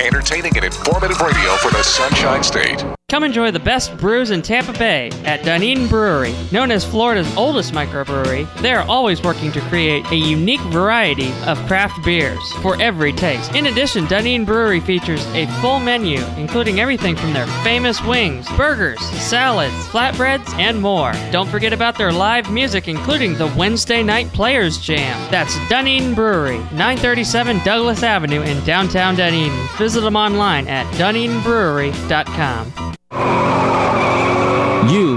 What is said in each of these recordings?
entertaining and informative radio for the Sunshine State. Come enjoy the best brews in Tampa Bay at Dunedin Brewery. Known as Florida's oldest microbrewery, they are always working to create a unique variety of craft beers for every taste. In addition, Dunedin Brewery features a full menu, including everything from their famous wings, burgers, salads, flatbreads, and more. Don't forget about their live music, including the Wednesday Night Players Jam. That's Dunedin Brewery, 937 Douglas Avenue in downtown Dunedin. Visit them online at dunedinbrewery.com.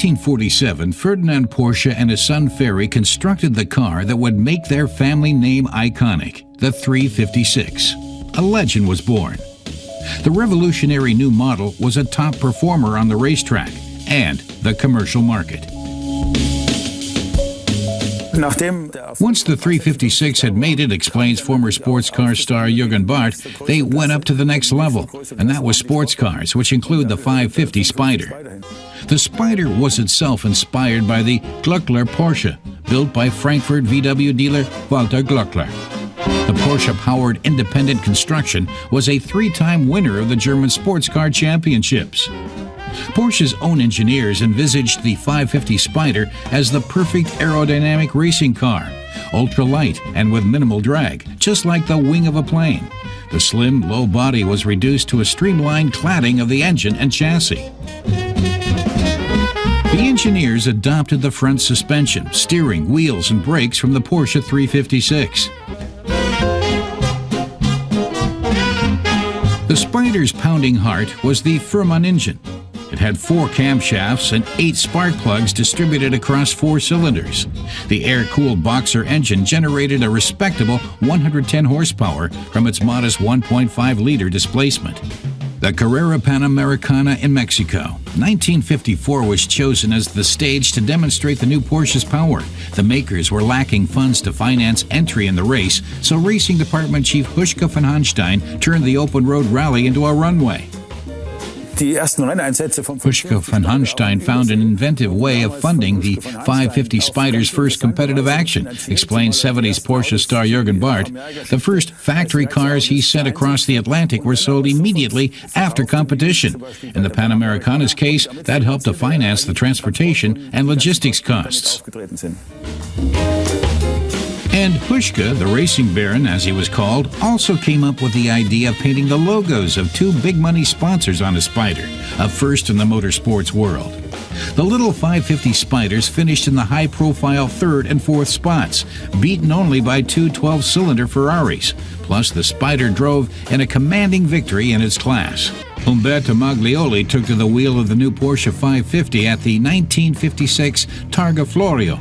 1947, Ferdinand Porsche and his son Ferry constructed the car that would make their family name iconic, the 356. A legend was born. The revolutionary new model was a top performer on the racetrack and the commercial market. Once the 356 had made it, explains former sports car star Jurgen Barth, they went up to the next level, and that was sports cars, which include the 550 Spider. The Spider was itself inspired by the Glöckler Porsche, built by Frankfurt VW dealer Walter Glöckler. The Porsche powered independent construction was a three time winner of the German Sports Car Championships. Porsche's own engineers envisaged the 550 Spider as the perfect aerodynamic racing car, ultra light and with minimal drag, just like the wing of a plane. The slim, low body was reduced to a streamlined cladding of the engine and chassis. The engineers adopted the front suspension, steering, wheels, and brakes from the Porsche 356. The Spider's pounding heart was the Fuhrmann engine. It had four camshafts and eight spark plugs distributed across four cylinders. The air cooled Boxer engine generated a respectable 110 horsepower from its modest 1.5 liter displacement. The Carrera Panamericana in Mexico. 1954 was chosen as the stage to demonstrate the new Porsche's power. The makers were lacking funds to finance entry in the race, so Racing Department Chief Huschke von Hanstein turned the open road rally into a runway. Huschke von Hanstein found an inventive way of funding the 550 Spider's first competitive action, explains 70s Porsche star Jurgen Barth. The first factory cars he sent across the Atlantic were sold immediately after competition. In the Panamericana's case, that helped to finance the transportation and logistics costs. And Huschke, the racing baron as he was called, also came up with the idea of painting the logos of two big money sponsors on a Spider, a first in the motorsports world. The little 550 Spiders finished in the high profile third and fourth spots, beaten only by two 12 cylinder Ferraris. Plus, the Spider drove in a commanding victory in its class. Umberto Maglioli took to the wheel of the new Porsche 550 at the 1956 Targa Florio.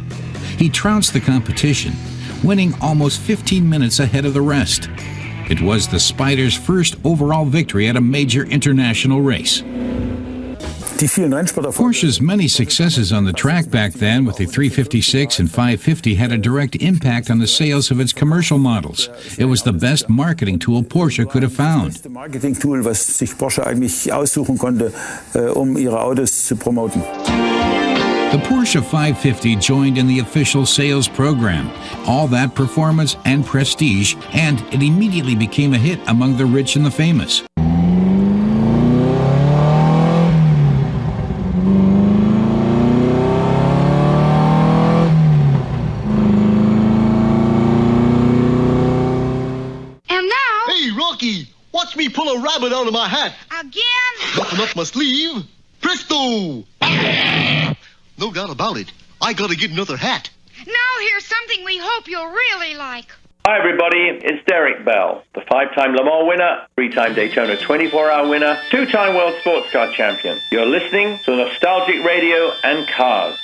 He trounced the competition winning almost 15 minutes ahead of the rest. It was the Spider's first overall victory at a major international race. Porsche's many successes on the track back then with the 356 and 550 had a direct impact on the sales of its commercial models. It was the best marketing tool Porsche could have found. Marketing Tool, Porsche eigentlich aussuchen konnte, um ihre Autos zu promoten. The Porsche 550 joined in the official sales program. All that performance and prestige, and it immediately became a hit among the rich and the famous. And now, Hey, Rocky, watch me pull a rabbit out of my hat. again, Nothing up my sleeve. Presto! No doubt about it. I gotta get another hat. now here's something we hope you'll really like. Hi, everybody. It's Derek Bell, the five time Le Mans winner, three time Daytona 24 hour winner, two time World Sports Car Champion. You're listening to Nostalgic Radio and Cars.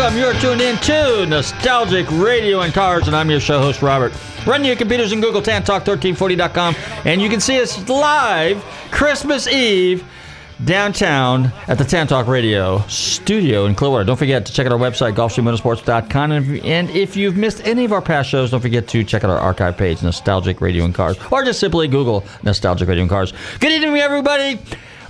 Welcome. You're tuned in to Nostalgic Radio and Cars, and I'm your show host, Robert. Run your computers and Google TanTalk1340.com, and you can see us live Christmas Eve downtown at the Tan Talk Radio studio in Clearwater. Don't forget to check out our website, if, and if you've missed any of our past shows, don't forget to check out our archive page, Nostalgic Radio and Cars, or just simply Google Nostalgic Radio and Cars. Good evening, everybody.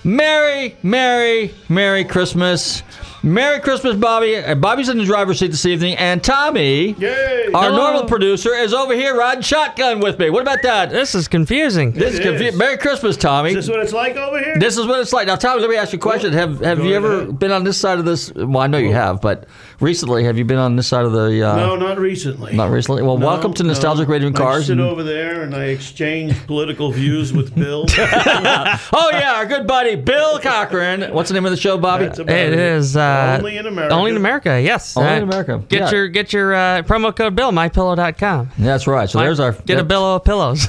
Merry, Merry, Merry Christmas. Merry Christmas, Bobby. Uh, Bobby's in the driver's seat this evening, and Tommy, Yay! our Hello. normal producer, is over here riding shotgun with me. What about that? This is confusing. This is It confu- is. Merry Christmas, Tommy. Is this what it's like over here? This is what it's like. Now, Tommy, let me ask you a question. Have Have Go you ever been on this side of this? Well, I know you have, but recently, have you been on this side of the? Uh, no, not recently. Not recently. Well, No, welcome to no. Nostalgic Radio and I sit and- over there and I exchange political views with Bill. oh yeah, our good buddy Bill Cochran. What's the name of the show, Bobby? It is uh, only in America. Only in America. Yes. Only Uh, in America. Get Yeah. your get your uh, promo code Bill mypillow.com. That's right. So there's our get a billow of pillows.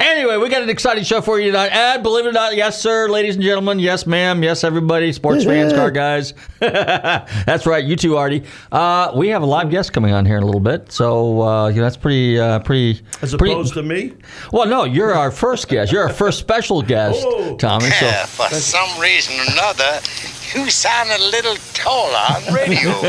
anyway, we got an exciting show for you tonight. And believe it or not, yes, sir, ladies and gentlemen, yes, ma'am, yes, everybody, sports fans, car guys. that's right, you too, Artie. Uh, we have a live guest coming on here in a little bit, so uh, you know, that's pretty, uh, pretty, As pretty. opposed to me. well, no, you're our first guest. You're our first special guest, Oh. Tommy. So Yeah, for some reason or another, you sound a little taller on radio.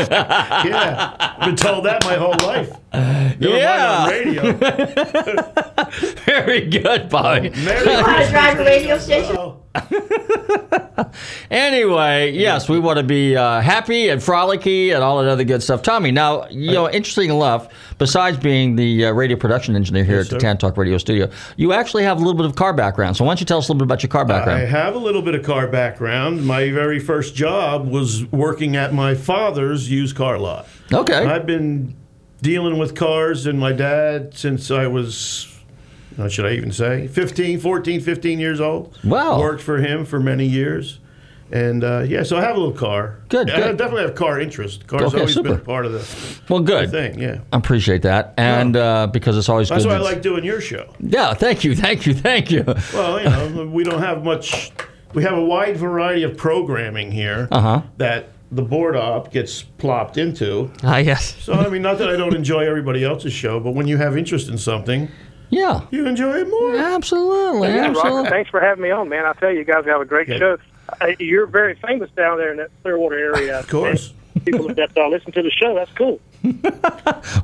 Yeah, I've been told that my whole life. Never Yeah. mind on radio. very good, Bobby. Merry Want to drive a radio station? Anyway, yes, we want to be uh, happy and frolicky and all that other good stuff. Tommy, now, you know, interesting enough, besides being the uh, radio production engineer here Yes, at the sir. Tan Talk Radio Studio, you actually have a little bit of car background. So why don't you tell us a little bit about your car background? I have a little bit of car background. My very first job was working at my father's used car lot. okay. I've been dealing with cars and my dad since I was, what should I even say, 15, 14, 15 years old. Wow. Worked for him for many years. And uh, yeah, so I have a little car. Good, I good. definitely have car interest. Car's Okay, always super. been part of the, well, good. thing, yeah. I appreciate that. And uh, because it's always That's good. why I like doing your show. Yeah, thank you, thank you, thank you. Well, you know, we don't have much. We have a wide variety of programming here Uh-huh. that the board op gets plopped into. Ah, yes. So I mean, not that I don't enjoy everybody else's show, but when you have interest in something, Yeah, you enjoy it more. absolutely, Yeah, Roger, absolutely. thanks for having me on, man. I tell you, you guys have a great Yeah. show. Uh, you're very famous down there in that Clearwater area. Of course. People that uh, listen to the show, that's cool.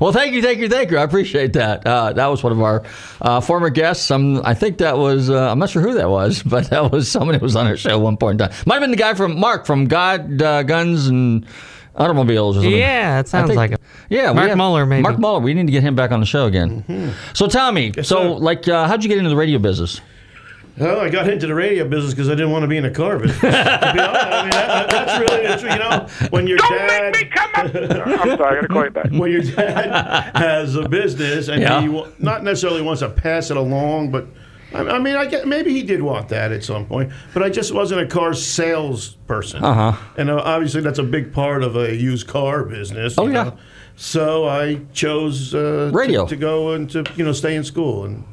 Well, thank you, thank you, thank you. I appreciate that. Uh, that was one of our uh, former guests. Some, I think that was, uh, I'm not sure who that was, but that was somebody who was on our show at one point in time. Might have been the guy from Mark from God uh, Guns and Automobiles or something. Yeah, it sounds think- like it. Yeah, Mark have- Muller, maybe. Mark Muller. We need to get him back on the show again. So, Tommy, so sir. like, uh, how'd you get into the radio business? Well, I got into the radio business because I didn't want to be in a car business. to be honest, I mean, that, that's really the truth. You know, when your Don't dad, make me come up. I'm sorry, I got to call you back. when your dad has a business and Yeah. he not necessarily wants to pass it along, but I, I mean, I get maybe he did want that at some point, but I just wasn't a car salesperson. Uh-huh. And uh, obviously, that's a big part of a used car business. Oh, you yeah. know. So I chose uh, Radio. to, to go and to you know stay in school and.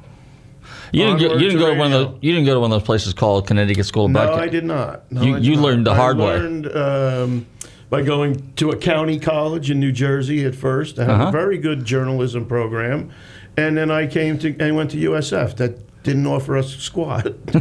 You didn't, go, you didn't to go to one of those. You didn't go to one of those places called Connecticut School of No. I did not. No, You- I did you not. learned the I hard way. I learned um, by going to a county college in New Jersey at first. I had Uh-huh. a very good journalism program, and then I came to and went to USF. That didn't offer us a squat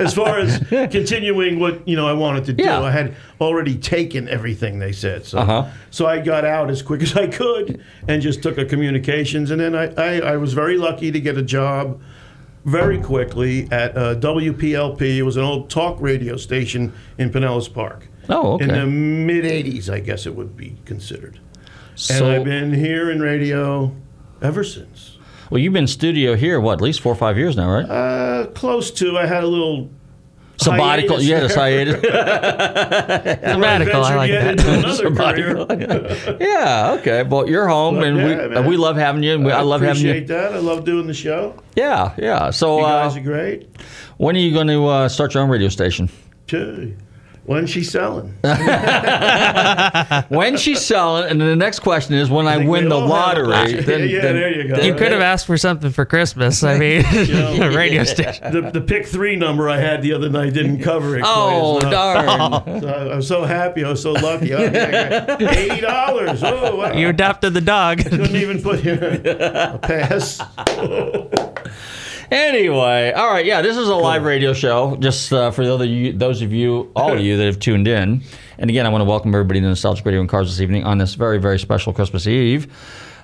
as far as continuing what you know I wanted to do. Yeah. I had already taken everything they said, so Uh-huh. so I got out as quick as I could and just took a communications, and then I, I, I was very lucky to get a job very quickly at uh, WPLP. It was an old talk radio station in Pinellas Park. Oh, okay. In the mid 80s, I guess it would be considered. and I've been here in radio ever since. Well, you've been studio here, what, at least four or five years now, right? Uh, close to. I had a little Sabbatical. You had a hiatus. Sabbatical, I like that. another Sabbatical. career. yeah, okay. Well, you're home, and Yeah, we man. we love having you. And we, I, love having you. appreciate that. I love doing the show. Yeah, yeah. So, You uh, guys are great. when are you going to uh, start your own radio station? Too. When she's selling. when she's selling, and then the next question is when I, think win the all have a lottery. then, Yeah, then- there you go. You could have asked for something for Christmas. I mean, a radio station. The, the pick three number I had the other night didn't cover it. Oh, quite enough. darn. So I, I was so happy. I was so lucky. Oh, yeah, yeah. Eighty dollars. Oh, wow. You adopted the dog. couldn't even put here a pass. Anyway, all right, yeah, this is a live radio show. Just uh, for the other you, those of you, all of you that have tuned in. And again, I want to welcome everybody to Nostalgic Radio and Cars this evening on this very, very special Christmas Eve.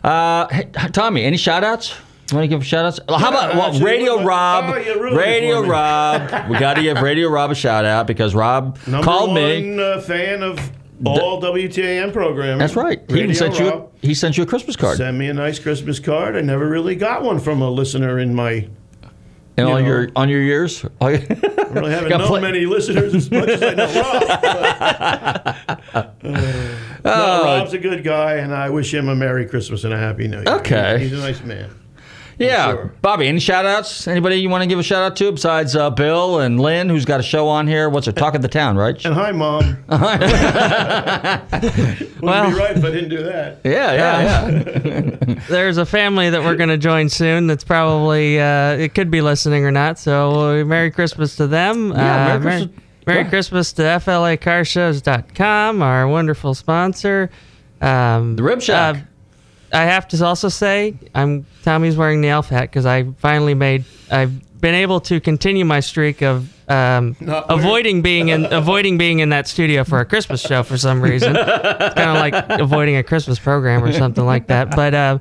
Uh, hey, Tommy, any shout outs? You want to give shout outs? How about well, actually, Radio what- Rob? oh, you ruined it Radio for me. Rob. we got to give Radio Rob a shout out because Rob Number called one me. uh, fan of all WTAN programming. That's right. He even Radio sent you. A, he sent you a Christmas card. Send me a nice Christmas card. I never really got one from a listener in my. And you on know. your on your years. I really haven't known pla- many listeners as much as I know Rob. but- Oh. no, Rob's a good guy, and I wish him a Merry Christmas and a Happy New Year. Okay. He's a nice man. Yeah, sure. Bobby. Any shout outs? Anybody you want to give a shout out to besides uh, Bill and Lynn, who's got a show on here? What's it? Talk of the Town, right? And hi, Mom. Wouldn't Well- be right if I didn't do that. Yeah, yeah, yeah. There's a family that we're going to join soon. That's probably uh, it could be listening or not. So uh, Merry Christmas to them. Yeah, uh, Merry Merry, Christmas. Merry Go Christmas to FLACarshows.com, our wonderful sponsor. Um, The Rib Shack. uh, I have to also say, I'm Tommy's wearing the elf hat because I finally made. I've been able to continue my streak of um, avoiding being in avoiding being in that studio for a Christmas show for some reason. it's kind of like avoiding a Christmas program or something like that. But uh,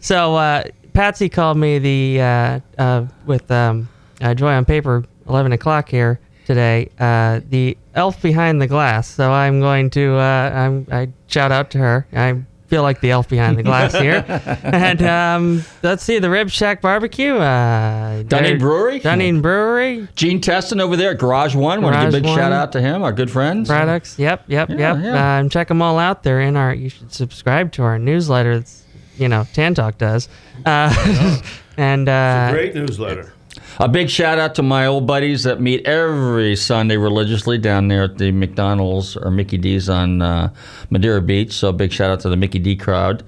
so uh, Patsy called me the uh, uh, with um, uh, Joy on Paper, eleven o'clock here today. Uh, the elf behind the glass. So I'm going to uh, I'm I shout out to her. I feel like the elf behind the glass here. and um, let's see the Rib Shack Barbecue. Uh, Dunedin Brewery? Dunning Brewery. Gene Teston over there at Garage One. Want to give a Garage big shout out to him, our good friends. products. Yep, yep, Yeah, yep. yeah. Um, check them all out. They're in our. You should subscribe to our newsletter. It's, you know, Tan Talk does. Uh, and uh, Great newsletter. A big shout out to my old buddies that meet every Sunday religiously down there at the McDonald's or Mickey D's on uh, Madeira Beach. So a big shout out to the Mickey D crowd.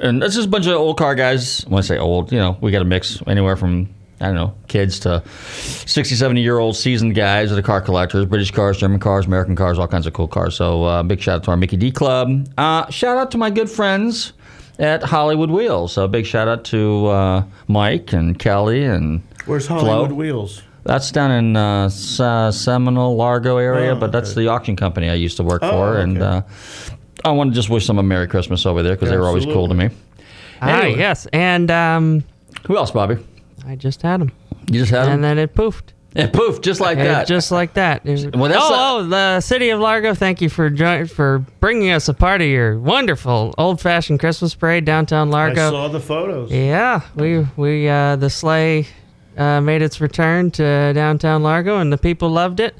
And that's just a bunch of old car guys. When I say old, you know, we got a mix anywhere from, I don't know, kids to 60, 70 year old seasoned guys that are car collectors, British cars, German cars, American cars, all kinds of cool cars. So uh, big shout out to our Mickey D Club. Uh, shout out to my good friends at Hollywood Wheels. So a big shout out to uh, Mike and Kelly and Where's Flo? Hollywood Wheels? That's down in uh, Se- Seminole, Largo area, Oh, but that's okay. the auction company I used to work Oh, for, and uh, I want to just wish them a Merry Christmas over there because they were always cool to me. ah, Anyway. yes, and um, Who else, Bobby? I just had them, You just had them, and then it poofed. It poofed just like It- that. just like that. Well, that's oh, oh, the city of Largo. Thank you for join- for bringing us a part of your wonderful old-fashioned Christmas parade downtown Largo. I saw the photos. Yeah, we we uh, the sleigh uh, made its return to downtown Largo, and the people loved it.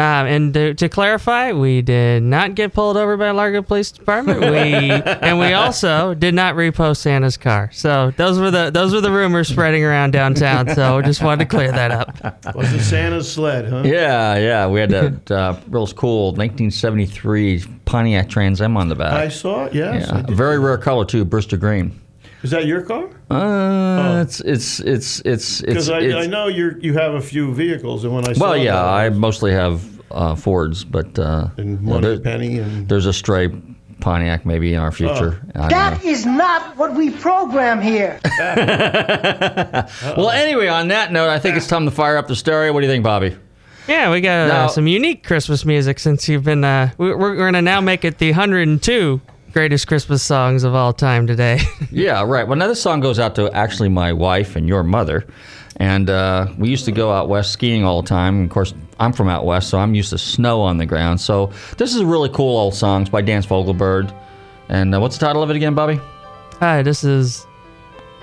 Um, and to, to clarify, we did not get pulled over by Largo Police Department. We and we also did not repost Santa's car. So those were the those were the rumors spreading around downtown. So we just wanted to clear that up. Was it Santa's sled, huh? yeah, yeah. We had that uh, real cool 1973 Pontiac Trans Am on the back. I saw it. Yes. yeah, I a very rare color too, Brewster green. Is that your car? Uh, it's it's it's it's it's. Because I, I know you you have a few vehicles, and when I saw well, yeah, that, I mostly have uh, Fords, but uh, and you know, there- Penny and there's a stray Pontiac maybe in our future. I don't know. That is not what we program here. Well, anyway, on that note, I think it's time to fire up the stereo. What do you think, Bobby? Yeah, we got uh, Now- some unique Christmas music since you've been. Uh, we're, we're going to now make it the 102 greatest Christmas songs of all time today. Yeah, right. Well, now this song goes out to actually my wife and your mother. And uh, we used to go out west skiing all the time. Of course, I'm from out west, so I'm used to snow on the ground. So this is a really cool old song. It's by Dan Fogelberg. And uh, what's the title of it again, Bobby? Hi, this is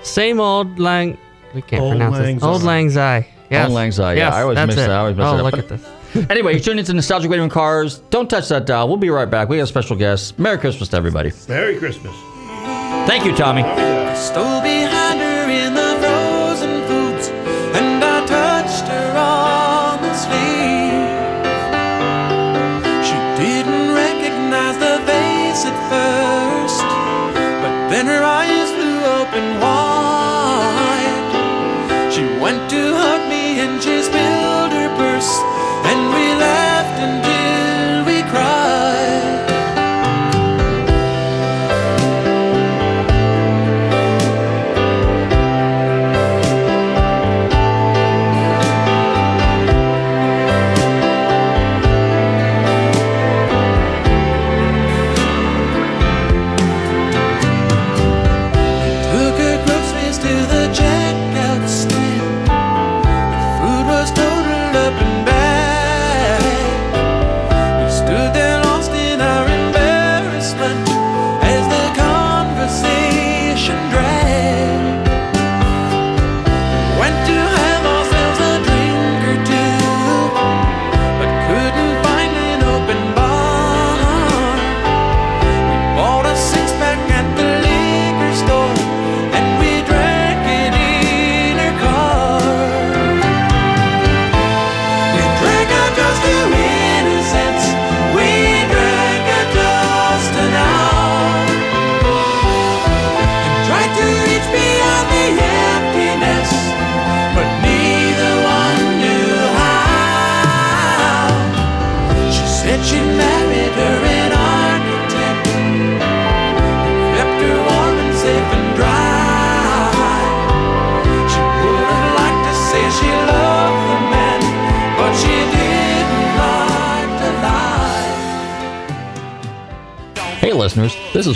same old lang. We can't Old pronounce Lang it. Old Lang Syne. Yes. Old Lang Syne, yeah, Yes, I always miss it. that. I always miss oh, it up. look But- at this anyway, you're tuning into Nostalgic Radio and Cars. Don't touch that dial. We'll be right back. We got a special guest. Merry Christmas to everybody. Merry Christmas. Thank you, Tommy. then her eyes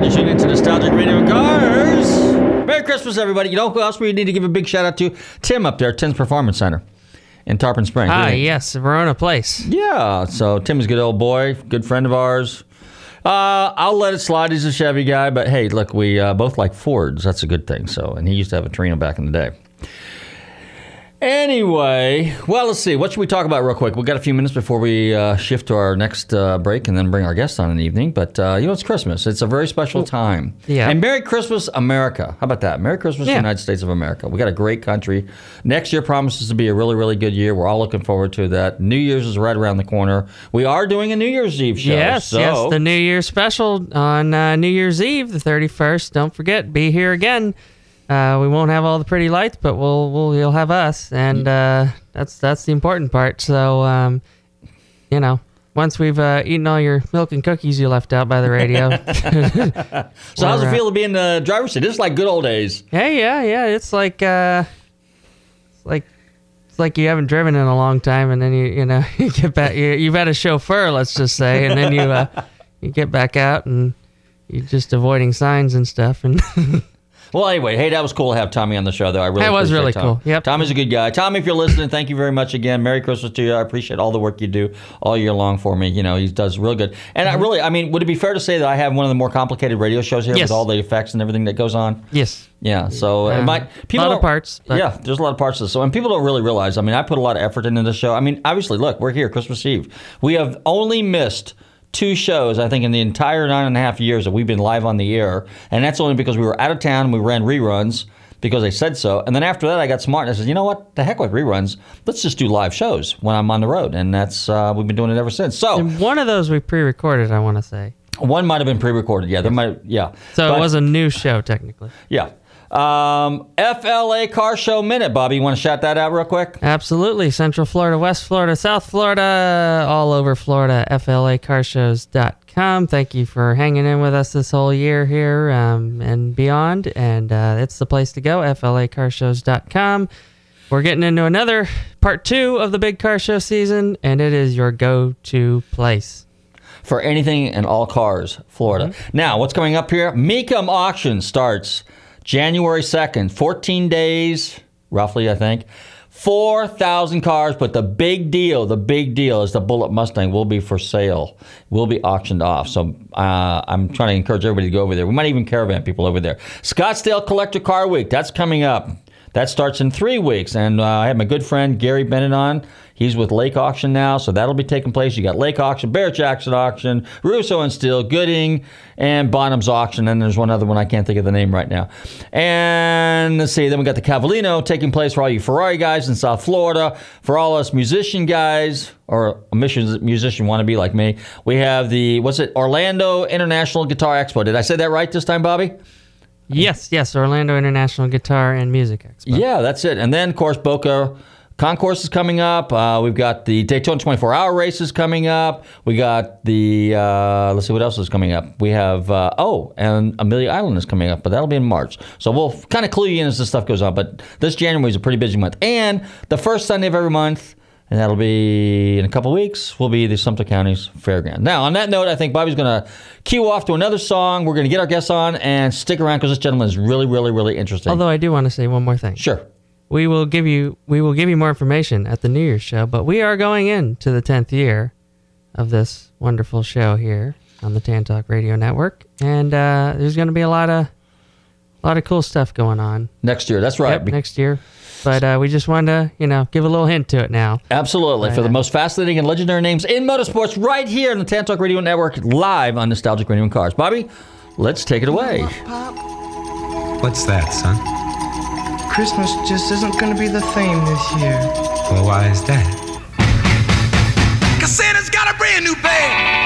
Okay, we're back and you're tuning into Nostalgic Radio Cars. Merry Christmas, everybody. You know who else we need to give a big shout out to? Tim up there, Tim's Performance Center in Tarpon Springs. Ah, What do you think? yes, Verona Place. Yeah, so Tim's a good old boy, good friend of ours. Uh, I'll let it slide. He's a Chevy guy, but hey, look, we uh, both like Fords. That's a good thing. So, and he used to have a Torino back in the day. Anyway, well, let's see. What should we talk about real quick? We've got a few minutes before we uh, shift to our next uh, break and then bring our guests on in the evening. But, uh, you know, it's Christmas. It's a very special time. Yeah. And Merry Christmas, America. How about that? Merry Christmas, Yeah. United States of America. We got a great country. Next year promises to be a really, really good year. We're all looking forward to that. New Year's is right around the corner. We are doing a New Year's Eve show. Yes, so yes, the New Year's special on uh, New Year's Eve, the 31st. Don't forget, be here again. Uh, we won't have all the pretty lights, but we'll we'll you'll have us, and uh, that's that's the important part. So, um, you know, once we've uh, eaten all your milk and cookies you left out by the radio. So how's it uh, feel to be in the driver's seat? This is like good old days. Hey, yeah, yeah. It's like uh, it's like it's like you haven't driven in a long time, and then you you know you get back. You, you've had a chauffeur, let's just say, and then you uh, you get back out and you're just avoiding signs and stuff. And Well, anyway, hey, that was cool to have Tommy on the show, though. I really That was really Tom. cool. Yep. Tommy's a good guy. Tommy, if you're listening, thank you very much again. Merry Christmas to you. I appreciate all the work you do all year long for me. You know, he does real good. And I really, I mean, would it be fair to say that I have one of the more complicated radio shows here Yes. with all the effects and everything that goes on? yes, Yeah. So it Uh, might people lot of parts, Yeah, there's a lot of parts of this. So and people don't really realize. I mean, I put a lot of effort into this show. I mean, obviously, look, we're here Christmas Eve. We have only missed two shows, I think, in the entire nine and a half years that we've been live on the air, and that's only because we were out of town and we ran reruns. because they said so. And then after that, I got smart and I said, you know what? The heck with reruns. Let's just do live shows when I'm on the road, and that's uh, we've been doing it ever since. So And one of those we pre-recorded. I want to say. one might have been pre-recorded. Yeah, there might. Yeah. So But- it was a new show technically. Yeah. Um, FLA Car Show Minute, Bobby. You want to shout that out real quick? Absolutely. Central Florida, West Florida, South Florida, all over Florida, FLAcarshows.com. Thank you for hanging in with us this whole year here um, and beyond. And uh, it's the place to go, FLAcarshows.com. We're getting into another part two of the big car show season, and it is your go to place. for anything and all cars, Florida. Now, what's coming up here? Mecum auction starts January 2nd, 14 days, roughly, I think. 4,000 cars, but the big deal, the big deal is the Bullet Mustang will be for sale, will be auctioned off. So uh, I'm trying to encourage everybody to go over there. We might even caravan people over there. Scottsdale Collector Car Week, that's coming up. That starts in three weeks. And uh, I have my good friend Gary Bennett on. He's with Leake Auction now, so that'll be taking place. You got Leake Auction, Barrett-Jackson Auction, Russo and Steele, Gooding, and Bonhams Auction. And there's one other one I can't think of the name right now. And let's see, then we got the Cavallino taking place for all you Ferrari guys in South Florida. For all us musician guys or musician want to be like me, we have the what's it? Orlando International Guitar Expo. Did I say that right this time, Bobby? Yes, yes, Orlando International Guitar and Music Expo. Yeah, that's it. And then, of course, Boca Concourse is coming up. Uh, we've got the Daytona 24 Hour races coming up. We got the, uh, let's see what else is coming up. We have, uh, oh, and Amelia Island is coming up, but that'll be in March. So we'll kind of clue you in as this stuff goes on. But this January is a pretty busy month. And the first Sunday of every month, and that'll be in a couple weeks, will be the Sumter County's Fairground. Now, on that note, I think Bobby's going to cue off to another song. We're going to get our guests on and stick around because this gentleman is really, really, really interesting. Although I do want to say one more thing. Sure. We will give you we will give you more information at the New Year's show, but we are going into the tenth year of this wonderful show here on the Tan Talk Radio Network, and uh, there's going to be a lot of a lot of cool stuff going on Next year, that's right. Yep, next year. But uh, we just wanted to, you know, give a little hint to it now. Absolutely. For the most fascinating and legendary names in motorsports, right here on the Tan Talk Radio Network, live on Nostalgic Radio and Cars. Bobby, let's take it away. What's that, son? Christmas just isn't going to be the theme this year. Well, why is that? Cause Santa's got a brand new bag.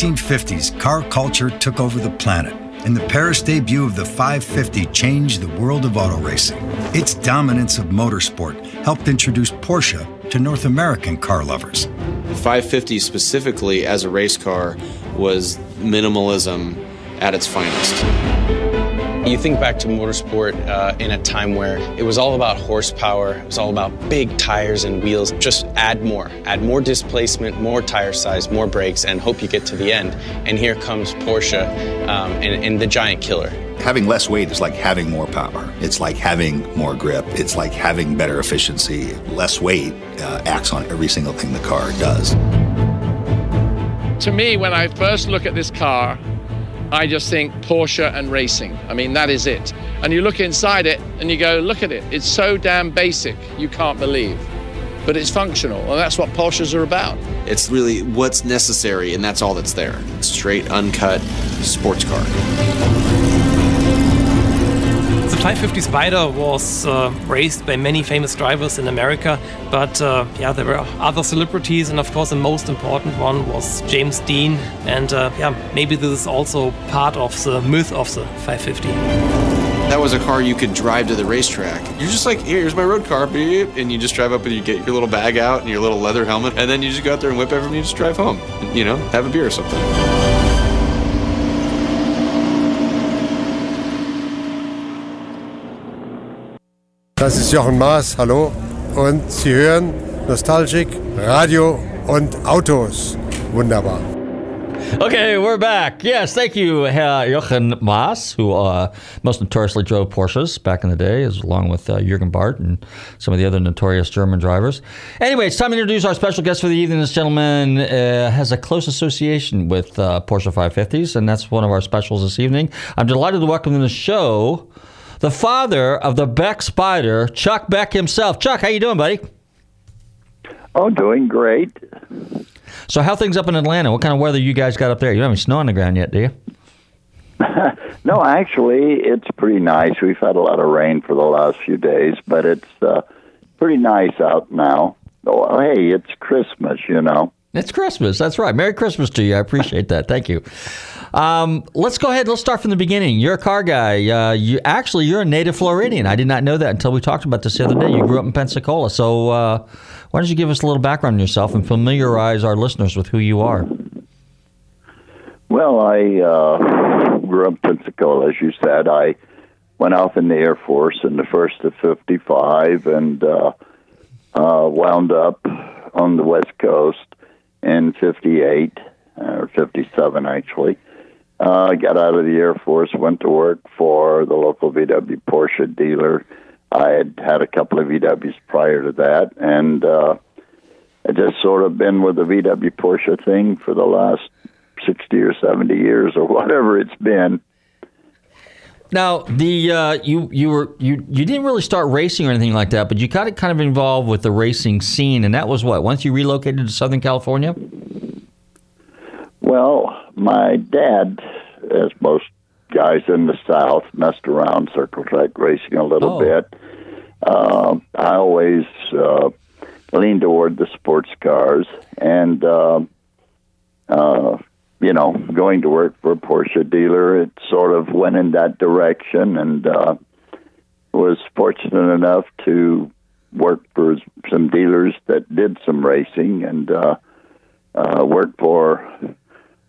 1950s, car culture took over the planet, and the Paris debut of the 550 changed the world of auto racing. Its dominance of motorsport helped introduce Porsche to North American car lovers. The 550 specifically as a race car was minimalism at its finest. You think back to motorsport uh, in a time where it was all about horsepower, it was all about big tires and wheels. Just add more, add more displacement, more tire size, more brakes, and hope you get to the end. And here comes Porsche um, and, and the giant killer. Having less weight is like having more power. It's like having more grip. It's like having better efficiency. Less weight uh, acts on every single thing the car does. To me, when I first look at this car, I just think Porsche and racing. I mean, that is it. And you look inside it and you go, look at it. It's so damn basic, you can't believe. But it's functional, and that's what Porsches are about. It's really what's necessary, and that's all that's there. Straight, uncut sports car. 550 Spider was uh, raced by many famous drivers in America, but uh, yeah, there were other celebrities, and of course, the most important one was James Dean. And uh, yeah, maybe this is also part of the myth of the 550. That was a car you could drive to the racetrack. You're just like, here's my road car, beep, and you just drive up and you get your little bag out and your little leather helmet, and then you just go out there and whip everyone and you just drive home. You know, have a beer or something. Das ist Jochen Mass, hallo. Und Sie hören Nostalgic, Radio und Autos. Wunderbar. Okay, we're back. Yes, thank you, uh, Jochen Mass, who uh, most notoriously drove Porsches back in the day, along with uh, Jurgen Barth and some of the other notorious German drivers. Anyway, it's time to introduce our special guest for the evening. This gentleman uh, has a close association with uh, Porsche 550s, and that's one of our specials this evening. I'm delighted to welcome to the show the father of the Beck Spider, Chuck Beck himself. Chuck, how you doing, buddy? Oh, doing great. So, how things up in Atlanta? What kind of weather you guys got up there? You don't have any snow on the ground yet, do you? no, actually, it's pretty nice. We've had a lot of rain for the last few days, but it's uh, pretty nice out now. Oh, hey, it's Christmas, you know. It's Christmas. That's right. Merry Christmas to you. I appreciate that. Thank you. Um, let's go ahead. Let's start from the beginning. You're a car guy. Uh, you actually you're a native Floridian. I did not know that until we talked about this the other day. You grew up in Pensacola. So uh, why don't you give us a little background on yourself and familiarize our listeners with who you are? Well, I uh, grew up in Pensacola, as you said. I went off in the Air Force in the first of '55 and uh, uh, wound up on the West Coast in 58 or 57 actually. Uh, got out of the Air Force, went to work for the local VW Porsche dealer. I had had a couple of VWs prior to that, and uh, I just sort of been with the VW Porsche thing for the last 60 or 70 years or whatever it's been. Now, the uh, you you were you you didn't really start racing or anything like that, but you got it kind of involved with the racing scene, and that was what once you relocated to Southern California. Well, my dad, as most guys in the South, messed around circle track racing a little Oh. bit. Uh, I always uh, leaned toward the sports cars, and uh, uh, you know, going to work for a Porsche dealer, it sort of went in that direction, and uh, was fortunate enough to work for some dealers that did some racing, and uh, uh, worked for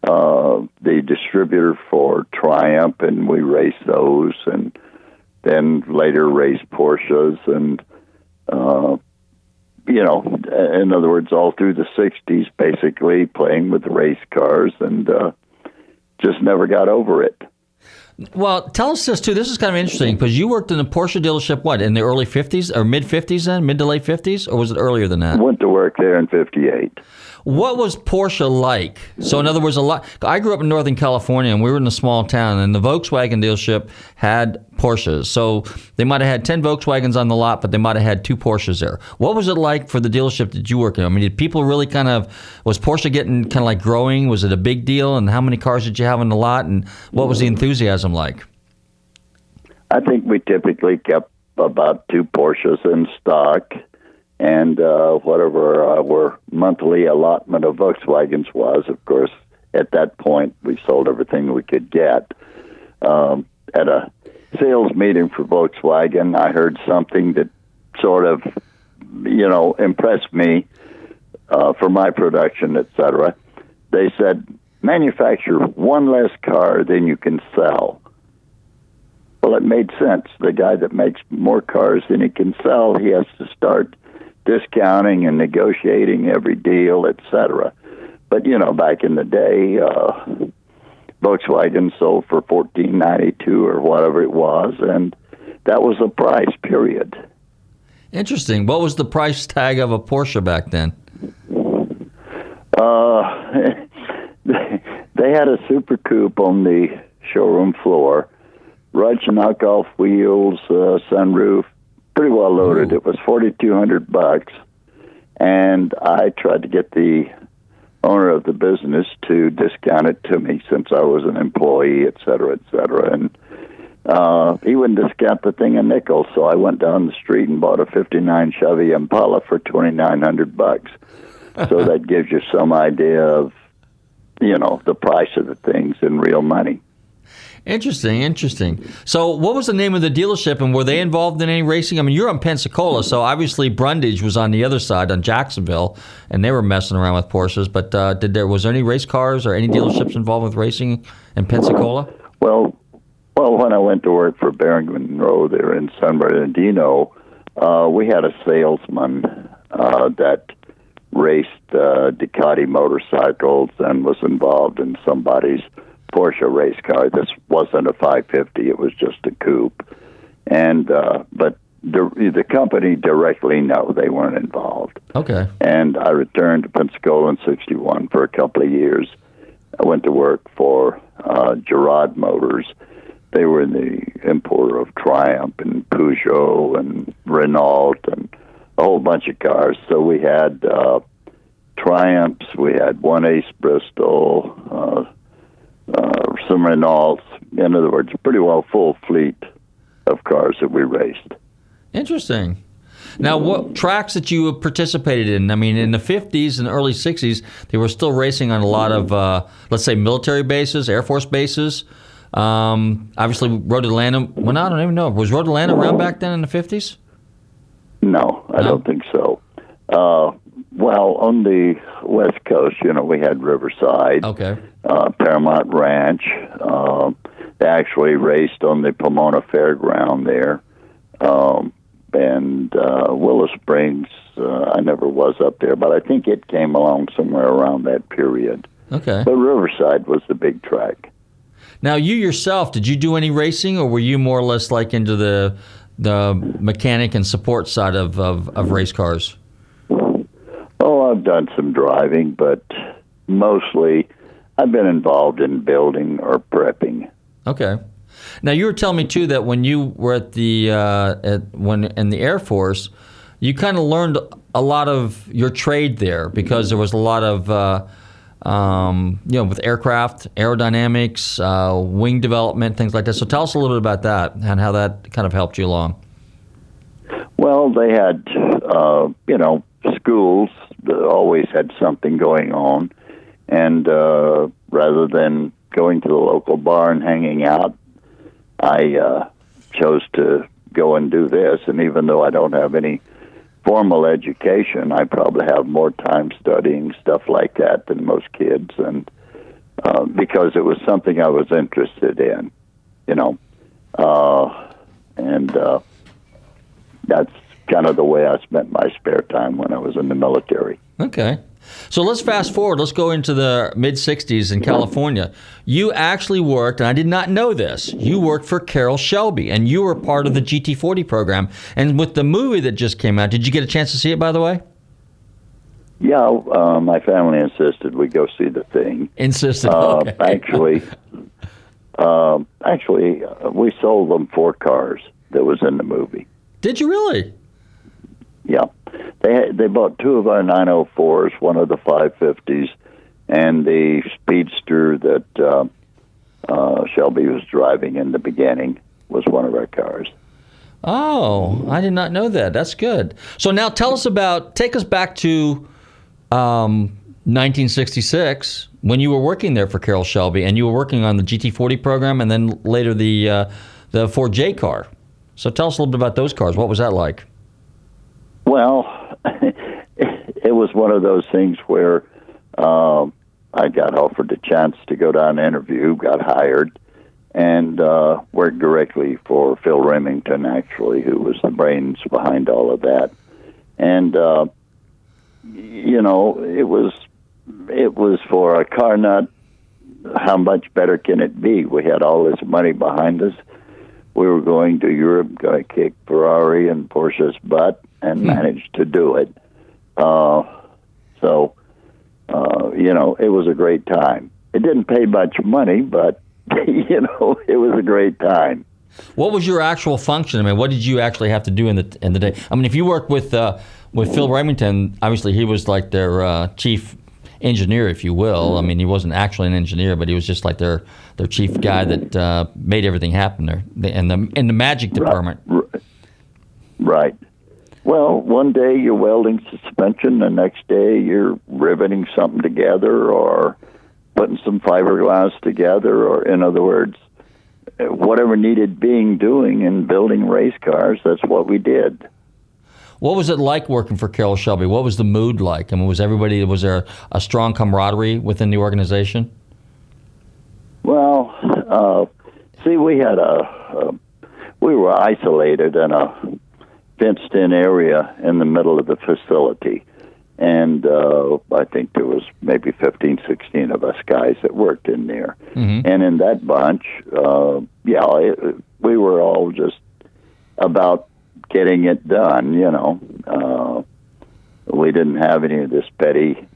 uh, the distributor for Triumph, and we raced those, and then later raced Porsches, and uh, you know, in other words, all through the '60s, basically playing with race cars, and uh, just never got over it. Well, tell us this too. This is kind of interesting because you worked in a Porsche dealership. What in the early fifties or mid fifties? Then mid to late fifties, or was it earlier than that? I went to work there in '58. What was Porsche like? So, in other words, a lot. I grew up in Northern California, and we were in a small town, and the Volkswagen dealership had Porsches. So they might have had ten Volkswagens on the lot, but they might have had two Porsches there. What was it like for the dealership that you worked in? I mean, did people really kind of was Porsche getting kind of like growing? Was it a big deal? And how many cars did you have on the lot? And what was the enthusiasm like? I think we typically kept about two Porsches in stock, and uh, whatever our monthly allotment of Volkswagens was. Of course, at that point, we sold everything we could get. Um, at a sales meeting for Volkswagen, I heard something that sort of, you know, impressed me uh, for my production, etc. They said, manufacture one less car than you can sell. Well, it made sense. The guy that makes more cars than he can sell, he has to start discounting and negotiating every deal, etc. But you know, back in the day, uh, Volkswagen sold for fourteen ninety two or whatever it was, and that was the price. Period. Interesting. What was the price tag of a Porsche back then? Uh, they had a Super Coupe on the showroom floor, Rudge knockoff wheels, uh, sunroof, pretty well loaded. It was forty two hundred bucks, and I tried to get the owner of the business to discount it to me since I was an employee, et cetera, et cetera. And uh, he wouldn't discount the thing a nickel. So I went down the street and bought a '59 Chevy Impala for twenty nine hundred bucks. so that gives you some idea of, you know, the price of the things in real money. Interesting, interesting. So, what was the name of the dealership, and were they involved in any racing? I mean, you're on Pensacola, so obviously Brundage was on the other side on Jacksonville, and they were messing around with Porsches. But uh, did there was there any race cars or any dealerships involved with racing in Pensacola? Well, well, when I went to work for Baron Monroe there in San Bernardino, uh, we had a salesman uh, that raced uh, Ducati motorcycles and was involved in somebody's Porsche race car. This wasn't a 550; it was just a coupe. And uh, but the the company directly, no, they weren't involved. Okay. And I returned to Pensacola in '61 for a couple of years. I went to work for uh, Gerard Motors. They were in the importer of Triumph and Peugeot and Renault and a whole bunch of cars. So we had uh, Triumphs, we had one Ace Bristol, uh, uh, some Renaults. In other words, a pretty well full fleet of cars that we raced. Interesting. Now, what tracks that you participated in? I mean, in the 50s and early 60s, they were still racing on a lot of, uh, let's say, military bases, Air Force bases. Um, obviously, Road Atlanta. Well, I don't even know. Was Road Atlanta around back then in the 50s? No, I don't think so. Uh, well, on the West Coast, you know, we had Riverside, Okay. uh, Paramount Ranch. Um, they actually raced on the Pomona Fairground there. Um, and uh, Willow Springs, uh, I never was up there, but I think it came along somewhere around that period. Okay. But Riverside was the big track. Now, you yourself, did you do any racing, or were you more or less like into the the mechanic and support side of, of, of race cars? Oh, I've done some driving, but mostly I've been involved in building or prepping. Okay. Now you were telling me too that when you were at the uh, at, when in the Air Force, you kind of learned a lot of your trade there because there was a lot of uh, um, you know with aircraft aerodynamics, uh, wing development, things like that. So tell us a little bit about that and how that kind of helped you along. Well, they had, uh, you know, schools always had something going on, and uh, rather than going to the local bar and hanging out, I uh, chose to go and do this. And even though I don't have any formal education, I probably have more time studying stuff like that than most kids, and uh, because it was something I was interested in, you know, uh, and. Uh, that's kind of the way I spent my spare time when I was in the military. Okay. So let's fast forward. Let's go into the mid 60s in California. You actually worked, and I did not know this, you worked for Carroll Shelby, and you were part of the GT40 program. And with the movie that just came out, did you get a chance to see it, by the way? Yeah, uh, my family insisted we go see the thing. Insisted. Uh, okay. actually, uh, actually, uh, we sold them four cars that was in the movie. Did you really? Yeah, they they bought two of our 904s, one of the 550s, and the Speedster that uh, uh, Shelby was driving in the beginning was one of our cars. Oh, I did not know that. That's good. So now tell us about, take us back to um, 1966 when you were working there for Carroll Shelby and you were working on the GT40 program and then later the, uh, the 4J car. So tell us a little bit about those cars. What was that like? Well, it was one of those things where um, I got offered a chance to go down and interview, got hired, and uh, worked directly for Phil Remington, actually, who was the brains behind all of that. And uh, you know, it was it was for a car nut. How much better can it be? We had all this money behind us. We were going to Europe, going to kick Ferrari and Porsche's butt, and managed to do it. Uh, so, uh, you know, it was a great time. It didn't pay much money, but you know, it was a great time. What was your actual function? I mean, what did you actually have to do in the in the day? I mean, if you worked with uh, with Phil Remington, obviously he was like their uh, chief engineer, if you will. I mean, he wasn't actually an engineer, but he was just like their their chief guy that uh, made everything happen there, in the in the magic department. Right. Well, one day you're welding suspension, the next day you're riveting something together or putting some fiberglass together, or in other words, whatever needed being doing in building race cars, that's what we did. What was it like working for Carroll Shelby? What was the mood like? I mean, was everybody was there a strong camaraderie within the organization? Well, uh, see, we had a, a we were isolated in a fenced-in area in the middle of the facility, and uh, I think there was maybe 15, 16 of us guys that worked in there. Mm-hmm. And in that bunch, uh, yeah, it, we were all just about getting it done. You know, uh, we didn't have any of this petty,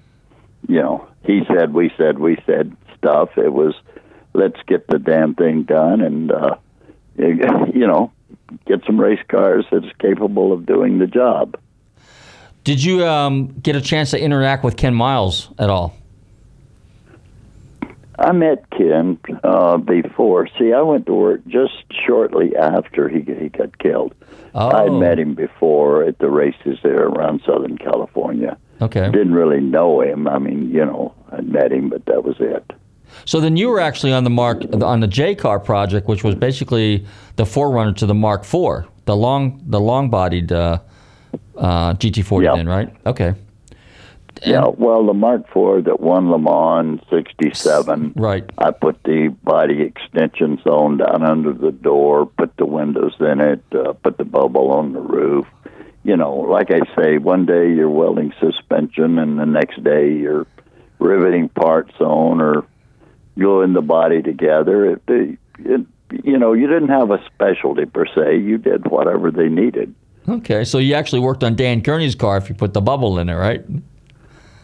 you know, he said, we said, we said stuff. It was let's get the damn thing done and uh, you know get some race cars that's capable of doing the job. Did you um, get a chance to interact with Ken Miles at all? I met Ken uh, before. See, I went to work just shortly after he he got killed. Oh. I'd met him before at the races there around Southern California. Okay. Didn't really know him. I mean, you know, I'd met him, but that was it. So then you were actually on the Mark on the J car project, which was basically the forerunner to the Mark IV, the long the long bodied uh, uh, GT40. Then right? Okay. Yeah, well, the Mark IV that won Le Mans '67. Right. I put the body extension zone down under the door, put the windows in it, uh, put the bubble on the roof. You know, like I say, one day you're welding suspension, and the next day you're riveting parts on or gluing the body together. It, it, you know, you didn't have a specialty per se. You did whatever they needed. Okay, so you actually worked on Dan Gurney's car if you put the bubble in it, right?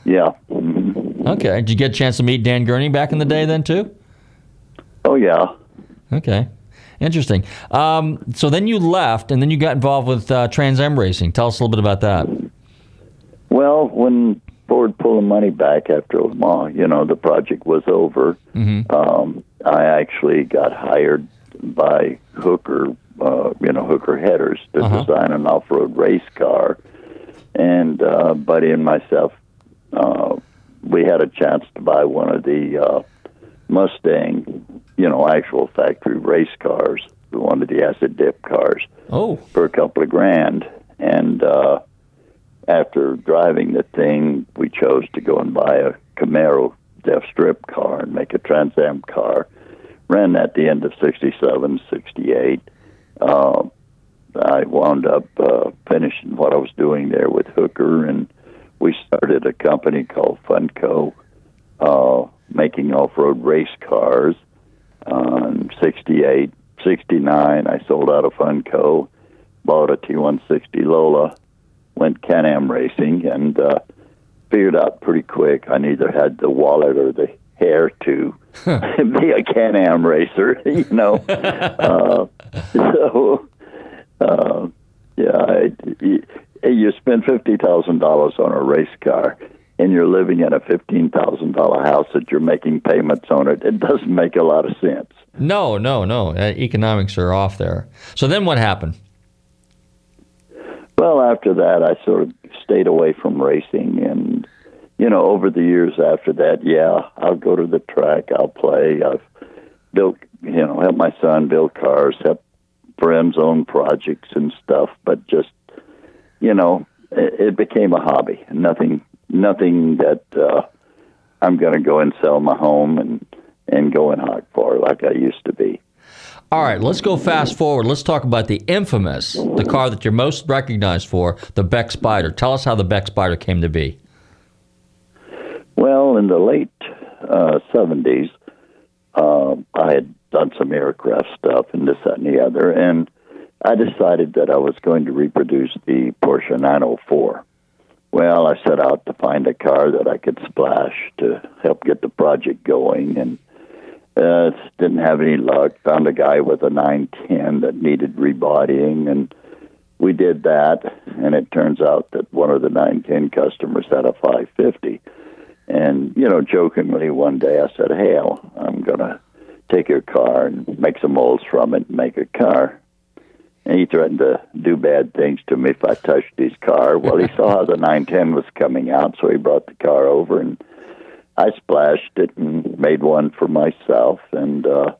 Yeah. Okay. Did you get a chance to meet Dan Gurney back in the day then too? Oh yeah. Okay. Interesting. Um, so then you left, and then you got involved with uh, Trans Am Racing. Tell us a little bit about that. Well, when Ford pulled the money back after Mans, you know, the project was over. Mm-hmm. Um, I actually got hired by Hooker, uh, you know, Hooker Headers to Uh-huh. design an off-road race car, and uh, Buddy and myself, uh, we had a chance to buy one of the uh, Mustang, you know, actual factory race cars, one of the acid dip cars Oh. for a couple of grand. And uh, after driving the thing, we chose to go and buy a Camaro Def Strip car and make a Trans Am car. Ran that the end of 67, 68. Uh, I wound up uh, finishing what I was doing there with Hooker, and we started a company called Funco, uh, making off-road race cars. In 68, 69, I sold out of Funco, bought a T160 Lola, went Can-Am racing, and uh, figured out pretty quick I neither had the wallet or the hair to be a Can-Am racer, you know. uh, so, uh, yeah, I, you, you spend fifty thousand dollars on a race car, and you're living in a fifteen thousand dollar house that you're making payments on it. It doesn't make a lot of sense. No, no, no. Uh, economics are off there. So then what happened? Well, after that, I sort of stayed away from racing, and you know, over the years after that, yeah, I'll go to the track, I'll play. I've built, you know, helped my son build cars, helped friends own projects and stuff, but just, you know, it, it became a hobby. Nothing, nothing that uh, I'm going to go and sell my home and and go and hawk for like I used to be. All right, let's go fast forward. Let's talk about the infamous, the car that you're most recognized for, the Beck Spider. Tell us how the Beck Spider came to be. Well, in the late uh, 70s, uh, I had done some aircraft stuff and this, that, and the other, and I decided that I was going to reproduce the Porsche 904. Well, I set out to find a car that I could splash to help get the project going, and uh, didn't have any luck. Found a guy with a 910 that needed rebodying, and we did that. And it turns out that one of the 910 customers had a 550, and you know, jokingly one day I said, "Hey, I'm gonna take your car and make some molds from it and make a car." And he threatened to do bad things to me if I touched his car. Well, he saw how the 910 was coming out, so he brought the car over and I splashed it and made one for myself. And uh,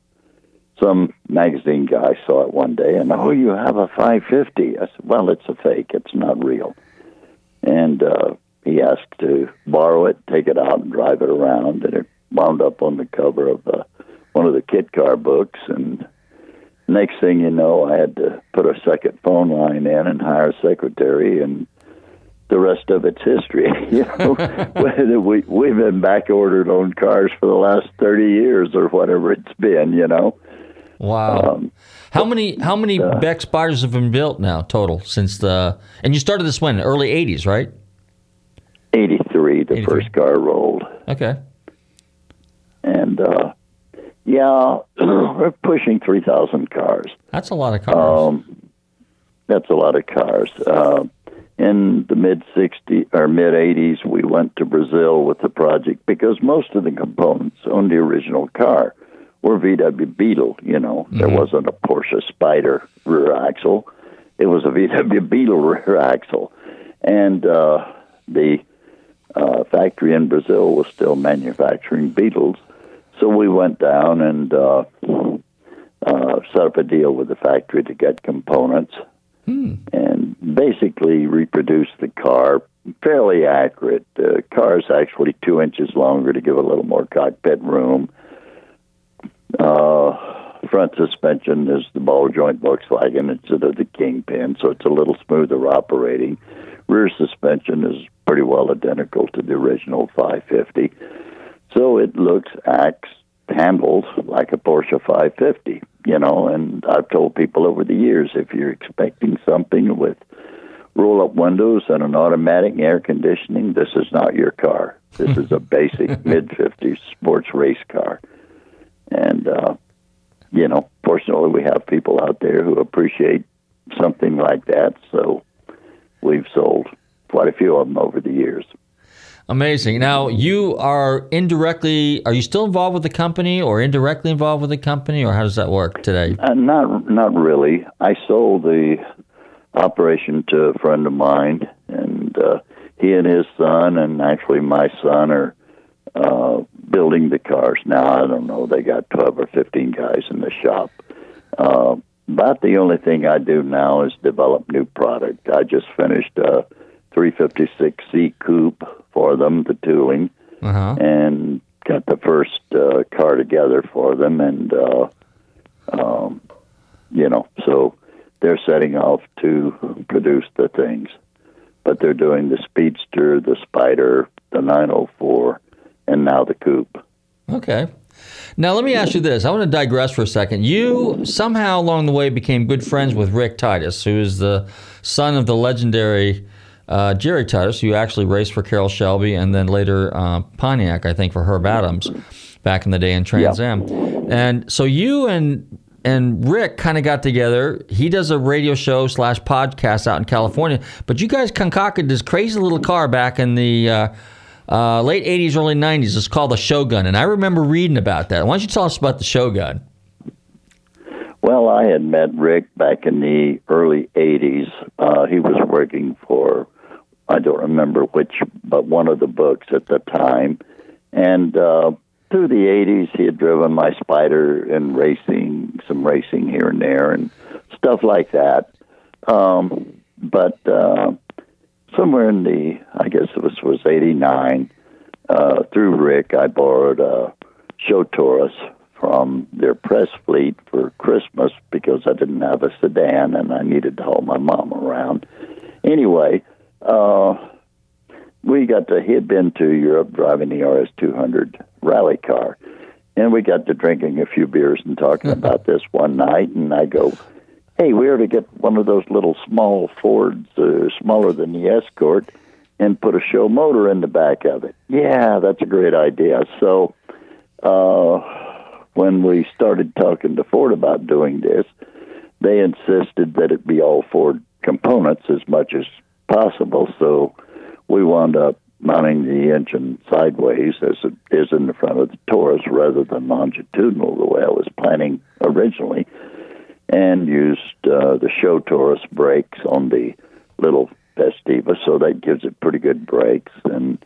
some magazine guy saw it one day and, oh, you have a 550. I said, well, it's a fake. It's not real. And uh, he asked to borrow it, take it out, and drive it around. And it wound up on the cover of uh, one of the kit car books. And next thing you know, I had to put a second phone line in and hire a secretary. And the rest of it's history. you know, we we've been back ordered on cars for the last thirty years or whatever it's been. You know. Wow. Um, how many how many uh, Beck spiders have been built now total since the and you started this when early '80s, right? Eighty three, the first car rolled, Okay. and uh, yeah, we're pushing three thousand cars. That's a lot of cars. Um, that's a lot of cars. Uh, in the mid 60s or mid 80s, we went to Brazil with the project because most of the components on the original car were VW Beetle. You know, there wasn't a Porsche Spider rear axle; it was a VW Beetle rear axle, and uh, the uh, factory in Brazil was still manufacturing Beetles. So we went down and uh, uh, set up a deal with the factory to get components and basically reproduce the car fairly accurate. The car is actually two inches longer to give a little more cockpit room. Uh, front suspension is the ball joint Volkswagen instead of the Kingpin, so it's a little smoother operating. Rear suspension is pretty well identical to the original 550, so it looks, acts, handles like a Porsche 550 you know, and I've told people over the years if you're expecting something with roll up windows and an automatic air conditioning, this is not your car. This is a basic mid 50s sports race car. And, uh, you know, fortunately, we have people out there who appreciate something like that. So we've sold quite a few of them over the years. Amazing. Now you are indirectly. Are you still involved with the company, or indirectly involved with the company, or how does that work today? Uh, not not really. I sold the operation to a friend of mine, and uh, he and his son, and actually my son, are uh, building the cars now. I don't know. They got twelve or fifteen guys in the shop. Uh, about the only thing I do now is develop new product. I just finished a 356C coupe for them, the tooling Uh-huh. and got the first uh, car together for them, and uh, um, you know, so they're setting off to produce the things, but they're doing the Speedster, the Spider, the 904, and now the Coupe. Okay. Now let me ask you this. I want to digress for a second. You somehow along the way became good friends with Rick Titus, who is the son of the legendary uh, Jerry Titus, who actually raced for Carroll Shelby and then later uh, Pontiac, I think, for Herb Adams back in the day in Trans Am. And so you and and Rick kind of got together. He does a radio show slash podcast out in California, but you guys concocted this crazy little car back in the uh, uh, late '80s, early '90s. It's called the Shogun, and I remember reading about that. Why don't you tell us about the Shogun? Well, I had met Rick back in the early 80s. Uh, he was working for, I don't remember which, but one of the books at the time. And uh, through the 80s, he had driven my Spider and racing, some racing here and there, and stuff like that. Um, but uh, somewhere in the, I guess it was, was 89, uh, through Rick, I borrowed a SHO Taurus from their press fleet for Christmas because I didn't have a sedan and I needed to haul my mom around. Anyway, uh, we got to, he had been to Europe driving the RS 200 rally car. And we got to drinking a few beers and talking about this one night. And I go, hey, we ought to get one of those little small Fords, uh, smaller than the Escort, and put a SHO motor in the back of it. Yeah, that's a great idea. So, uh, when we started talking to Ford about doing this, they insisted that it be all Ford components as much as possible. So we wound up mounting the engine sideways as it is in the front of the Taurus rather than longitudinal the way I was planning originally, and used uh, the SHO Taurus brakes on the little Festiva, so that gives it pretty good brakes, and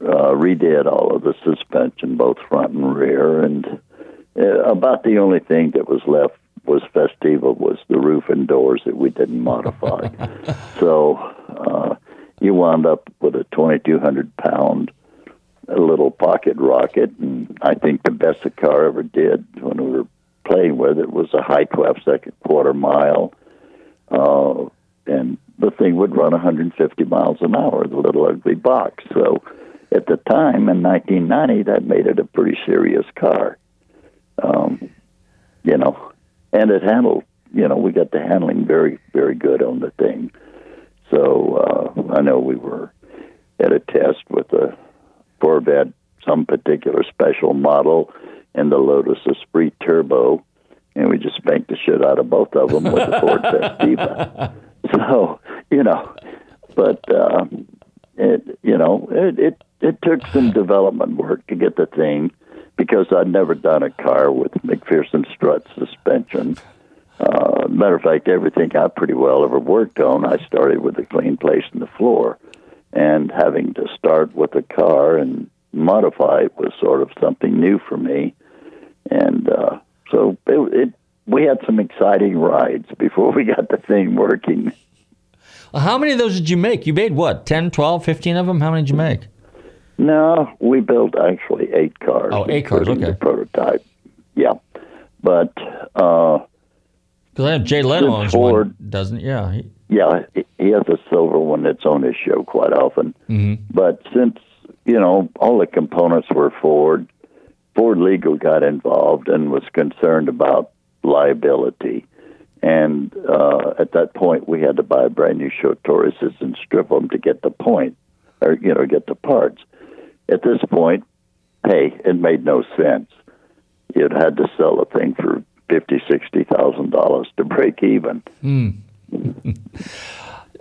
uh, redid all of the suspension, both front and rear, and uh, about the only thing that was left was Festiva was the roof and doors that we didn't modify. so uh, you wound up with a 2,200 pound a little pocket rocket, and I think the best the car ever did when we were playing with it was a high 12 second quarter mile, uh, and the thing would run 150 miles an hour, the little ugly box. So at the time in 1990, that made it a pretty serious car. Um, you know, and it handled. You know, we got the handling very, very good on the thing. So uh, I know we were at a test with a Corvette, some particular special model, and the Lotus Esprit Turbo, and we just spanked the shit out of both of them with the Ford Festiva. So you know, but uh, it you know it, it it took some development work to get the thing because I'd never done a car with MacPherson strut suspension. Uh, matter of fact, everything I pretty well ever worked on, I started with a clean place in the floor. And having to start with a car and modify it was sort of something new for me. And uh, so it, it, we had some exciting rides before we got the thing working. How many of those did you make? You made what, 10, 12, 15 of them? How many did you make? No, we built actually eight cars. Oh, eight cars, okay. The prototype. Yeah. But uh, Because I know Jay Leno owns Ford- one, doesn't? Yeah. He, yeah, he- has a silver one that's on his show quite often. Mhm. But since you know all the components were Ford, Ford Legal got involved and was concerned about liability. And uh, at that point, we had to buy brand new SHO Tauruses and strip them to get the point, or you know, get the parts. At this point, hey, it made no sense. You'd had to sell a thing for fifty, sixty thousand dollars to break even. Hmm.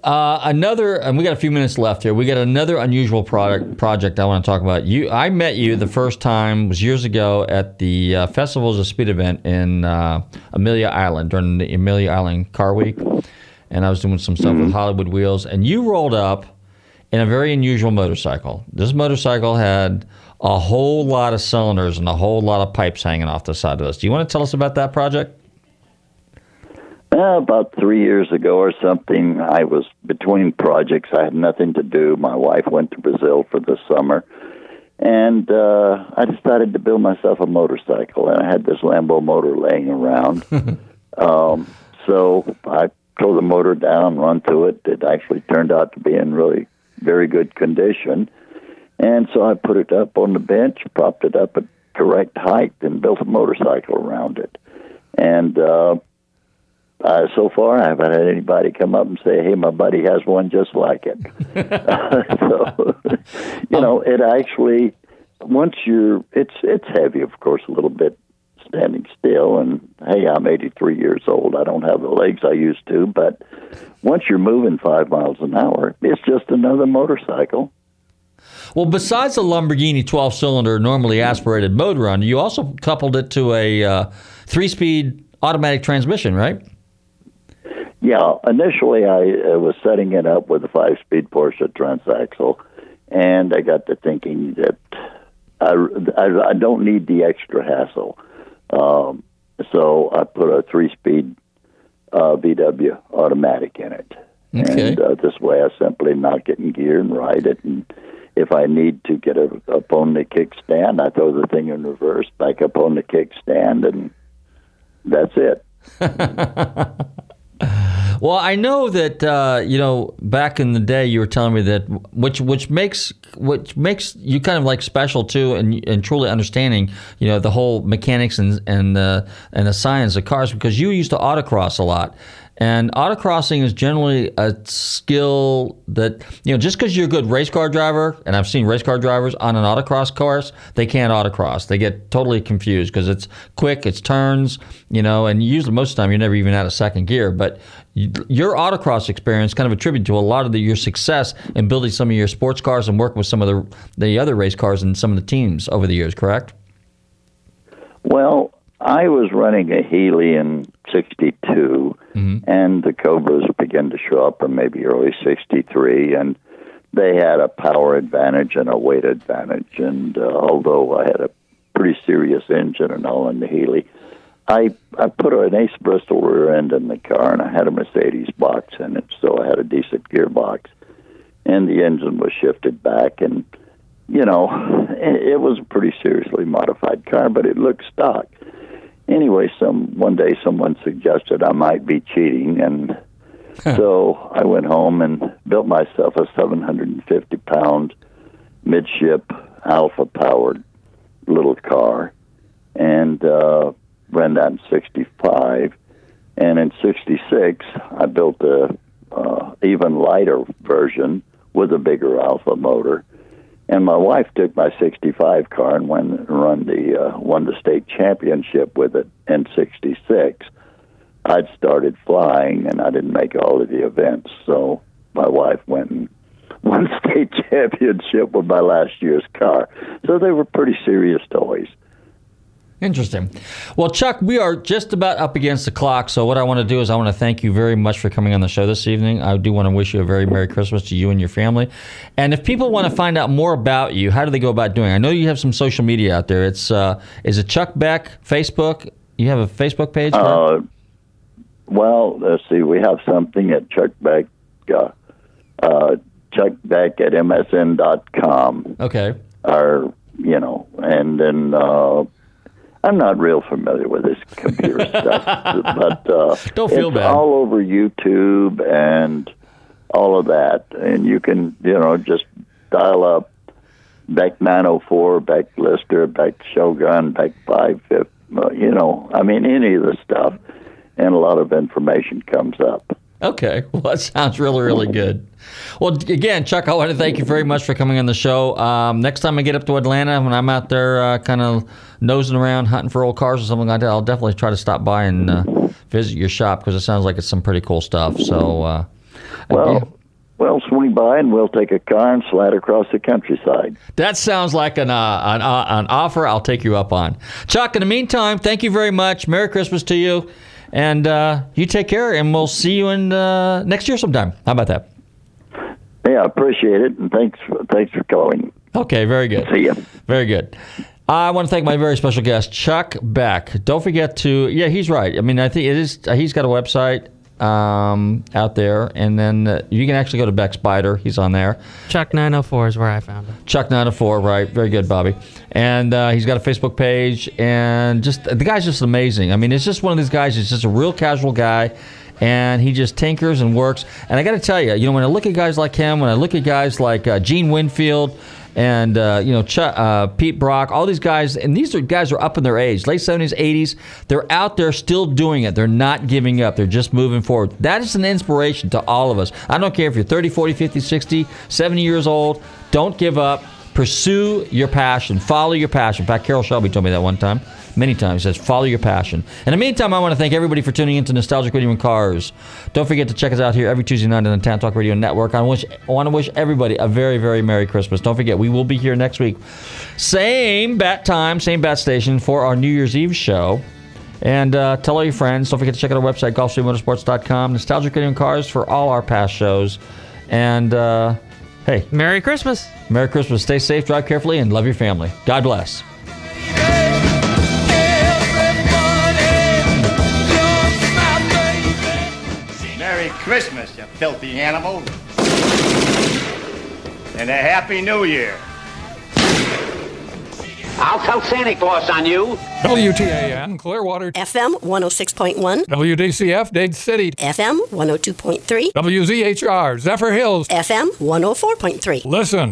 Uh, another, and we got a few minutes left here. We got another unusual product project I want to talk about. You, I met you the first time was years ago at the uh, Festivals of Speed event in uh, Amelia Island during the Amelia Island Car Week, and I was doing some stuff with Hollywood Wheels, and you rolled up in a very unusual motorcycle. This motorcycle had a whole lot of cylinders and a whole lot of pipes hanging off the side of us. Do you want to tell us about that project? Uh, about three years ago or something, I was between projects. I had nothing to do. My wife went to Brazil for the summer, and uh, I decided to build myself a motorcycle. And I had this Lambo motor laying around. um, so I tore the motor down, run to it. It actually turned out to be in really very good condition. And so I put it up on the bench, propped it up at correct height, and built a motorcycle around it. And uh, uh, so far, I haven't had anybody come up and say, "Hey, my buddy has one just like it." so, you know, it actually once you're it's it's heavy, of course, a little bit standing still. And hey, I'm 83 years old. I don't have the legs I used to, but once you're moving five miles an hour, it's just another motorcycle. Well, besides the Lamborghini 12 cylinder normally aspirated motor on, you also coupled it to a uh, three speed automatic transmission, right? Yeah, initially I uh, was setting it up with a five-speed Porsche transaxle, and I got to thinking that I, I, I don't need the extra hassle. Um, so I put a three-speed uh, VW automatic in it, Okay. and uh, this way I simply knock it in gear and ride it. And if I need to get a, up on the kickstand, I throw the thing in reverse, back up on the kickstand, and that's it. Well, I know that uh, you know back in the day you were telling me that which which makes which makes you kind of like special too, and and truly understanding you know the whole mechanics and and uh, and the science of cars because you used to autocross a lot. And autocrossing is generally a skill that, you know, just because you're a good race car driver, and I've seen race car drivers on an autocross course, they can't autocross. They get totally confused because it's quick, it's turns, you know, and usually most of the time you're never even out of second gear. But y- your autocross experience kind of attributed to a lot of the, your success in building some of your sports cars and working with some of the the other race cars and some of the teams over the years. Correct? Well, I was running a Healey in '62, and the Cobras began to show up in maybe early '63, and they had a power advantage and a weight advantage. And uh, although I had a pretty serious engine and all in the Healey, I I put an Ace Bristol rear end in the car, and I had a Mercedes box in it, so I had a decent gearbox, and the engine was shifted back and you know, it it was a pretty seriously modified car, but it looked stock. Anyway, some one day someone suggested I might be cheating, and so I went home and built myself a 750 pound midship Alfa powered little car, and uh, ran that in '65. And in '66, I built a uh, even lighter version with a bigger Alfa motor. And my wife took my '65 car and and run the uh, won the state championship with it in '66. I'd started flying and I didn't make all of the events, so my wife went and won state championship with my last year's car. So they were pretty serious toys. Interesting. Well, Chuck, we are just about up against the clock. So, what I want to do is I want to thank you very much for coming on the show this evening. I do want to wish you a very Merry Christmas to you and your family. And if people want to find out more about you, how do they go about doing? it? I know you have some social media out there. It's uh, is it Chuck Beck Facebook? You have a Facebook page? Uh, well, let's see. We have something at Chuck Beck, uh, uh, Chuck Beck at MSN.com. Okay. Or, you know, and then uh, I'm not real familiar with this computer stuff, but uh, Don't feel it's bad. all over YouTube and all of that. And you can, you know, just dial up Beck 904, Beck Lister, Beck Shogun, Beck 550, uh, you know, I mean, any of the stuff. And a lot of information comes up. Okay. Well, that sounds really, really good. Well, again, Chuck, I want to thank you very much for coming on the show. Um, next time I get up to Atlanta, when I'm out there uh, kind of nosing around, hunting for old cars or something like that, I'll definitely try to stop by and uh, visit your shop because it sounds like it's some pretty cool stuff. So, uh, Well, well, swing by and we'll take a car and slide across the countryside. that sounds like an, uh, an, uh, an offer I'll take you up on. Chuck, in the meantime, thank you very much. Merry Christmas to you. And uh, you take care, and we'll see you in uh, next year sometime. How about that? Yeah, I appreciate it, and thanks for, thanks for calling. Okay, very good. See you. Very good. I want to thank my very special guest, Chuck Beck. Don't forget to, yeah, he's right. I mean, I think it is, he's got a website um, out there, and then uh, you can actually go to Beck Spider. He's on there. Chuck 904 is where I found him. Chuck 904, right? Very good, Bobby. And uh, he's got a Facebook page, and just the guy's just amazing. I mean, it's just one of these guys. He's just a real casual guy, and he just tinkers and works. And I got to tell you, you know, when I look at guys like him, when I look at guys like uh, Gene Winfield. And uh, you know Ch- uh, Pete Brock, all these guys, and these are guys are up in their age, late seventies, eighties. They're out there still doing it. They're not giving up. They're just moving forward. That is an inspiration to all of us. I don't care if you're 30, 40, 50, 60, 70 years old. Don't give up. Pursue your passion. Follow your passion. In fact, Carroll Shelby told me that one time, many times. Says follow your passion. In the meantime, I want to thank everybody for tuning in to Nostalgic Radio and Cars. Don't forget to check us out here every Tuesday night on the Town Talk Radio Network. I, wish, I want to wish everybody a very, very Merry Christmas. Don't forget, we will be here next week, same bat time, same bat station for our New Year's Eve show. And uh, tell all your friends. Don't forget to check out our website, GulfstreamMotorsports.com. Nostalgic Radio and Cars for all our past shows. And uh, hey, Merry Christmas. Merry Christmas. Stay safe, drive carefully, and love your family. God bless. Merry Christmas, you filthy animal. And a Happy New Year. I'll tell Santa Claus on you. WTAN, Clearwater. FM 106.1. WDCF, Dade City. FM 102.3. WZHR, Zephyrhills. FM 104.3. Listen.